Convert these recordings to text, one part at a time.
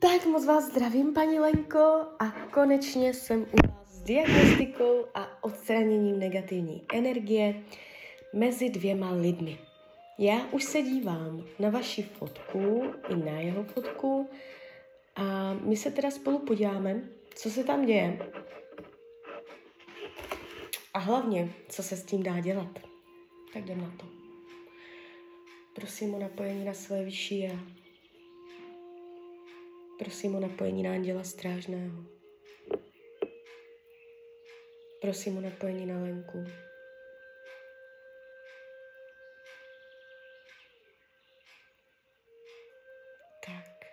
Tak moc vás zdravím, paní Lenko, a konečně jsem u vás s diagnostikou a odstraněním negativní energie mezi dvěma lidmi. Já už se dívám na vaši fotku i na jeho fotku a my se teda spolu podíváme, co se tam děje a hlavně, co se s tím dá dělat. Tak jdem na to. Prosím o napojení na své vyšší já. Prosím o napojení na anděla strážného. Prosím o napojení na Lenku. Tak.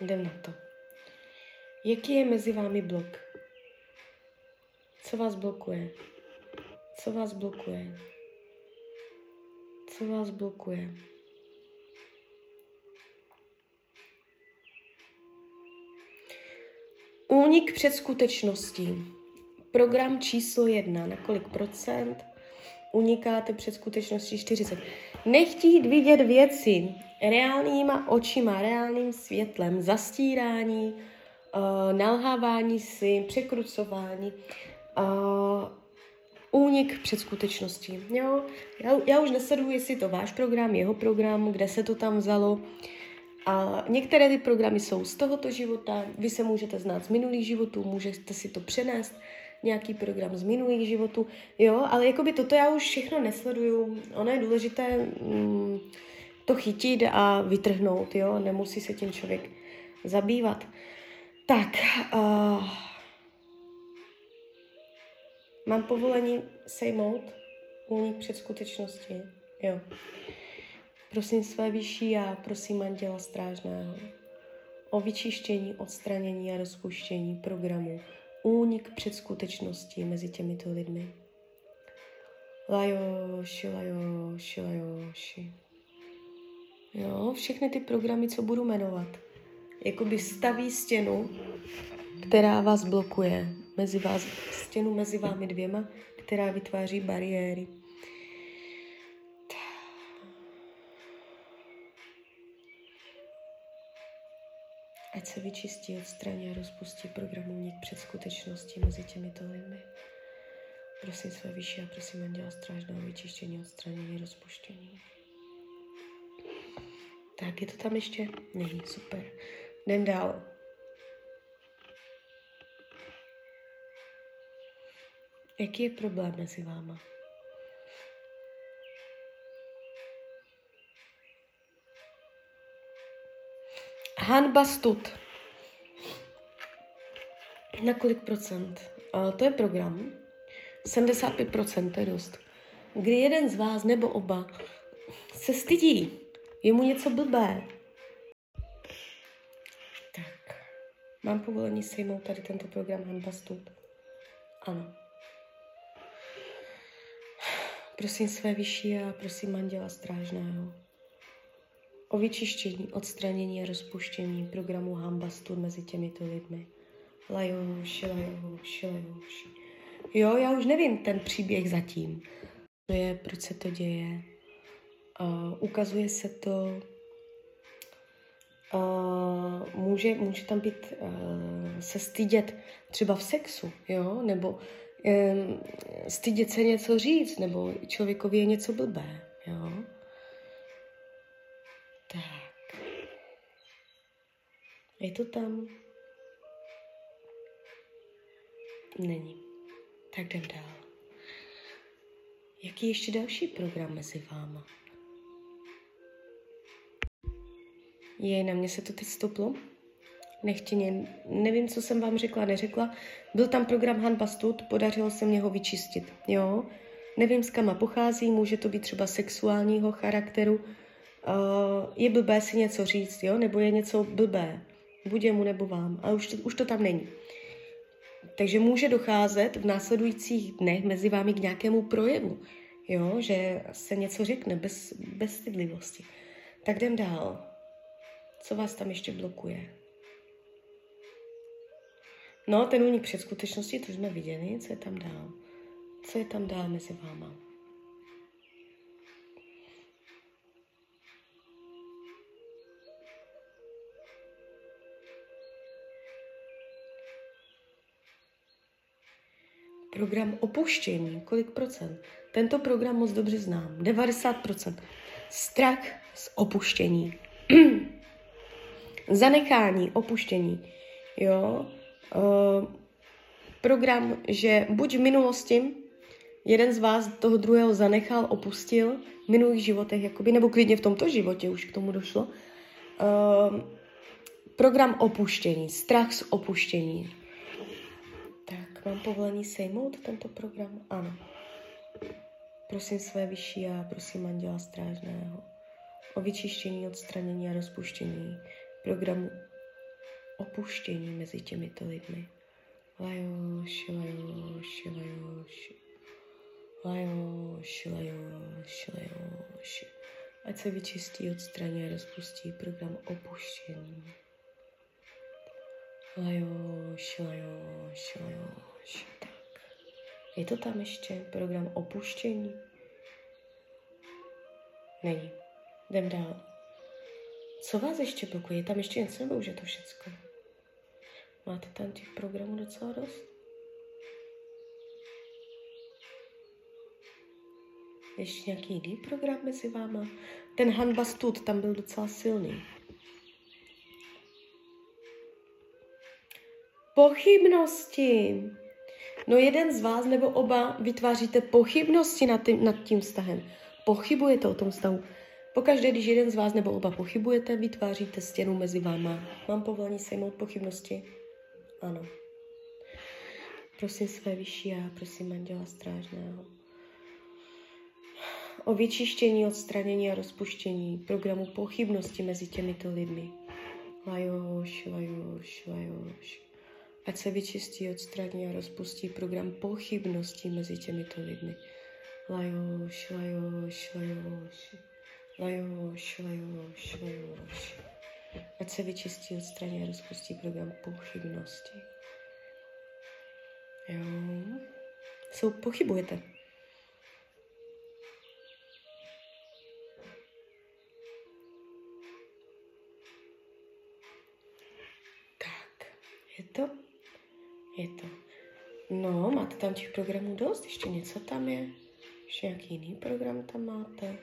Jdem na to. Jaký je mezi vámi blok? Co vás blokuje? Co vás blokuje? Co vás blokuje? Únik před skutečností. Program číslo jedna. Na kolik procent? Unikáte před skutečností 40. Nechtít vidět věci reálnýma očima, reálným světlem, zastírání, uh, nalhávání si, překrucování, uh, únik před skutečností. Jo? Já, já už nesleduji, jestli to váš program, jeho program, kde se to tam vzalo. A některé ty programy jsou z tohoto života, vy se můžete znát z minulých životů, můžete si to přenést, nějaký program z minulých životů, jo, ale jakoby toto já už všechno nesleduju. Ono je důležité mm, to chytit a vytrhnout, jo, nemusí se tím člověk zabývat. Tak, uh, mám povolení sejmout únik před skutečností, jo. Prosím své vyšší já, prosím Anděla Strážného o vyčištění, odstranění a rozpuštění programu únik před skutečností mezi těmito lidmi. Lajoši, lajoši, lajoši. Jo, všechny ty programy, co budu jmenovat, jakoby staví stěnu, která vás blokuje, mezi vás, stěnu mezi vámi dvěma, která vytváří bariéry. Ať se vyčistí, odstraní a rozpustí programovník před skutečností mezi těmito lidmi. Prosím své vyšší a prosím Anděla Strážného vyčištění, odstranění, rozpuštění. Tak, je to tam ještě? Není, super. Jdem dál. Jaký je problém mezi váma? Hanba Stud. Na kolik procent? Uh, to je program. 75 procent, to je dost. Kdy jeden z vás nebo oba se stydí, je mu něco blbé. Tak, mám povolení sejmout tady tento program Hanba Stud? Ano. Prosím své vyšší a prosím Anděla Strážného o vyčištění, odstranění a rozpuštění programu Hambastur mezi těmito lidmi. Lajoši, lajoši, lajoši. Jo, já už nevím ten příběh zatím. To je, proč se to děje. Uh, ukazuje se to, uh, může, může tam být uh, se stydět třeba v sexu, jo, nebo um, stydět se něco říct, nebo člověkovi je něco blbé, Je to tam? Není. Tak jdem dál. Jaký ještě další program mezi váma? Je, na mě se to teď stoplo. Nechtěně, nevím, co jsem vám řekla, neřekla. Byl tam program Han Bastud, podařilo se mě ho vyčistit, jo. Nevím, z kama pochází, může to být třeba sexuálního charakteru, uh, je blbé si něco říct, jo, nebo je něco blbé, buď jemu nebo vám, ale už to, už to tam není. Takže může docházet v následujících dnech mezi vámi k nějakému projevu, jo, že se něco řekne bez, bez stydlivosti. Tak jdem dál. Co vás tam ještě blokuje? No, ten únik před skutečností, to jsme viděli, co je tam dál. Co je tam dál mezi váma? Program opuštění, kolik procent? Tento program moc dobře znám, 90%. Strach z opuštění. Zanechání, opuštění. Jo? Uh, program, že buď v minulosti jeden z vás toho druhého zanechal, opustil v minulých životech, jakoby, nebo klidně v tomto životě už k tomu došlo. Uh, program opuštění, strach z opuštění. Mám povolení sejmout tento program? Ano. Prosím své vyšší a prosím Anděla Strážného o vyčištění, odstranění a rozpuštění programu opuštění mezi těmito lidmi. Lajoši, lajoši, lajoši. Lajoši, lajoši, lajoši. Ať se vyčistí, odstraní a rozpustí program opuštění. Lajoši, lajoši, Tak. Je to tam ještě program opuštění? Není. Jdem dál. Co vás ještě blokuje? Je tam ještě něco nebo už je to všecko? Máte tam těch programů docela dost? Ještě nějaký jiný program mezi váma? Ten Hanba Stud tam byl docela silný. Pochybnosti. No jeden z vás nebo oba vytváříte pochybnosti nad tím, nad tím vztahem. Pochybujete o tom vztahu. Pokaždé, když jeden z vás nebo oba pochybujete, vytváříte stěnu mezi váma. Mám povolení sejmout pochybnosti? Ano. Prosím své vyšší a prosím Anděla Strážného o vyčištění, odstranění a rozpuštění programu pochybnosti mezi těmito lidmi. Lajoš, lajoš, lajoš. Ať se vyčistí, odstraní a rozpustí program pochybnosti mezi těmito lidmi. Lajoš, lajoš, lajoš. Lajoš, lajoš, lajoš. Ať se vyčistí, odstraní a rozpustí program pochybnosti. Jo. Jsou, pochybujete. Je to. No, máte tam těch programů dost, ještě něco tam je. Ještě nějaký jiný program tam máte.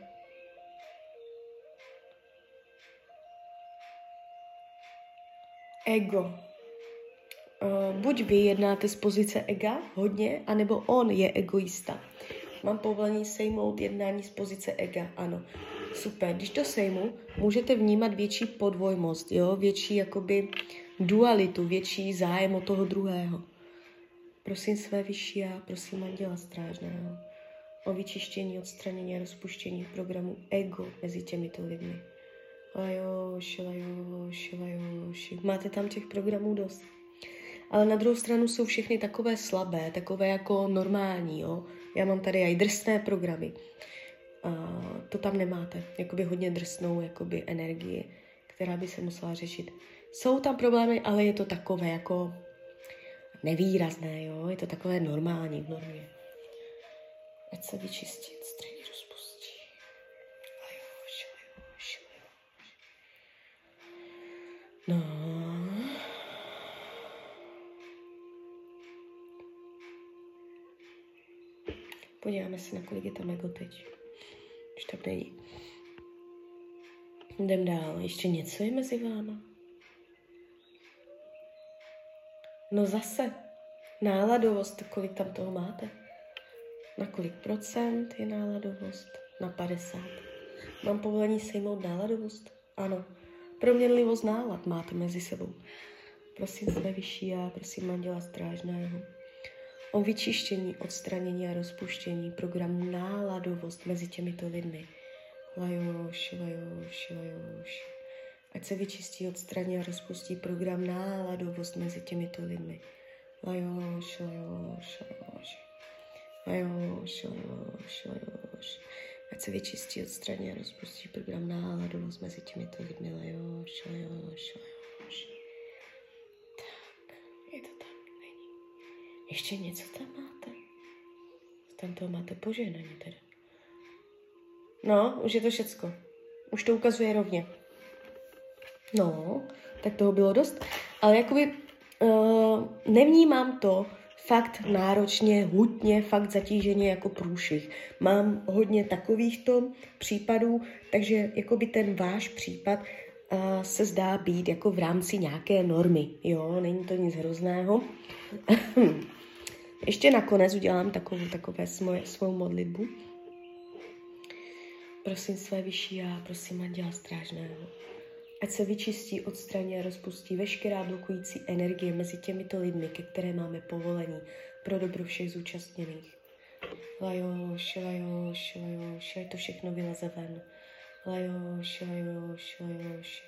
ego. Uh, buď vy jednáte z pozice ega hodně, anebo on je egoista. Mám povolení sejmout jednání z pozice ega, ano. Super, když to sejmu, můžete vnímat větší podvojmost, jo? větší jakoby dualitu, větší zájem o toho druhého. Prosím své vyšší a prosím Anděla Strážného o vyčištění, odstranění a rozpuštění programu ego mezi těmito lidmi. Lajoši, lajoši, lajoši. Máte tam těch programů dost. Ale na druhou stranu jsou všechny takové slabé, takové jako normální, jo. Já mám tady i drsné programy. A to tam nemáte. Jakoby hodně drsnou jakoby energii, která by se musela řešit. Jsou tam problémy, ale je to takové jako nevýrazné, jo. Je to takové normální v normě. Ať se vyčistit, střed. No. Podíváme se, na kolik je tam ego teď. Už tak není. Jdem dál. Ještě něco je mezi váma? No zase. Náladovost, kolik tam toho máte? Na kolik procent je náladovost? Na 50. Mám povolení sejmout náladovost? Ano. Proměnlivost nálad máte mezi sebou. Prosím své vyšší a prosím Anděla Strážného o vyčištění, odstranění a rozpuštění programu náladovost mezi těmito lidmi. Lajoš, lajoš, lajoš. Ať se vyčistí, odstraní a rozpustí program náladovost mezi těmito lidmi. Lajoš, lajoš, lajoš. Lajoš, lajoš, lajoš. Ať se vyčistí, odstraní a rozpustí program náladovost mezi těmito lidmi. Lajoš, lajoš, lajoš. Tak, je to tak, není. Ještě něco tam máte? Tam to máte požehnaně teda. No, už je to všecko. Už to ukazuje rovně. No, tak toho bylo dost. Ale jakoby uh, nevnímám to fakt náročně, hutně, fakt zatíženě jako průšvih. Mám hodně takovýchto případů, takže jako by ten váš případ uh, se zdá být jako v rámci nějaké normy. Jo, není to nic hrozného. Ještě nakonec udělám takovou, takové svoje, svou modlitbu. Prosím své vyšší a prosím Anděla Strážného. Ať se vyčistí, odstraní a rozpustí veškerá blokující energie mezi těmito lidmi, ke které máme povolení pro dobro všech zúčastněných. Lajoš, lajoš, lajoš, ať to všechno vyleze ven. Lajoš, lajoš, lajoš.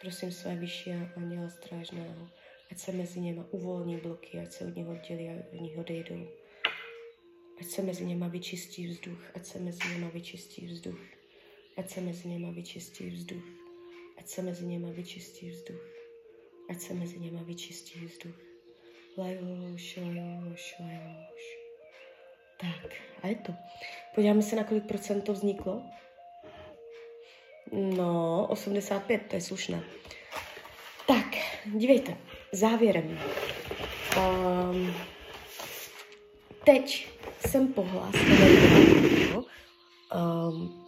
Prosím své vyšší a Anděla Strážného, ať se mezi něma uvolní bloky, ať se od něho oddělí a od něho odejdou. Ať se mezi něma vyčistí vzduch, ať se mezi něma vyčistí vzduch, ať se mezi něma vyčistí vzduch, ať se mezi něma vyčistí vzduch, ať se mezi něma vyčistí vzduh. Lajoš, lajoš, lajoš. Tak, a je to. Podíváme se, na kolik procent to vzniklo. No, 85, to je slušné. Tak, dívejte, závěrem. Um, teď jsem pohlas um,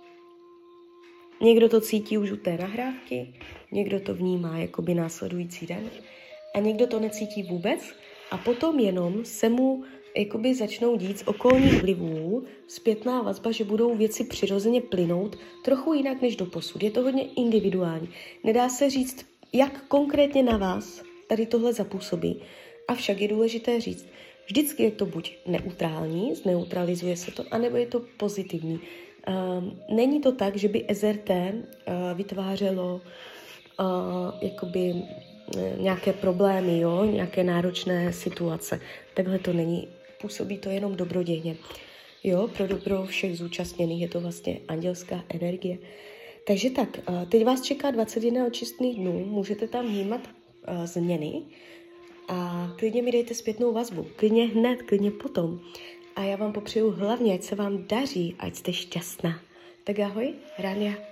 Někdo to cítí už u té nahrávky, někdo to vnímá jako by následující den a někdo to necítí vůbec a potom jenom se mu jakoby začnou dít z okolních vlivů zpětná vazba, že budou věci přirozeně plynout trochu jinak než do posud. Je to hodně individuální. Nedá se říct, jak konkrétně na vás tady tohle zapůsobí. Avšak je důležité říct, vždycky je to buď neutrální, zneutralizuje se to, anebo je to pozitivní. Um, není to tak, že by SRT uh, vytvářelo uh, jakoby uh, nějaké problémy, jo? nějaké náročné situace. Takhle to není. Působí to jenom dobrodějně. Jo, pro dobro všech zúčastněných je to vlastně andělská energie. Takže tak, teď vás čeká 21 očistných dnů, můžete tam vnímat změny a klidně mi dejte zpětnou vazbu, klidně hned, klidně potom. A já vám popřeju hlavně, ať se vám daří, ať jste šťastná. Tak ahoj, Rania.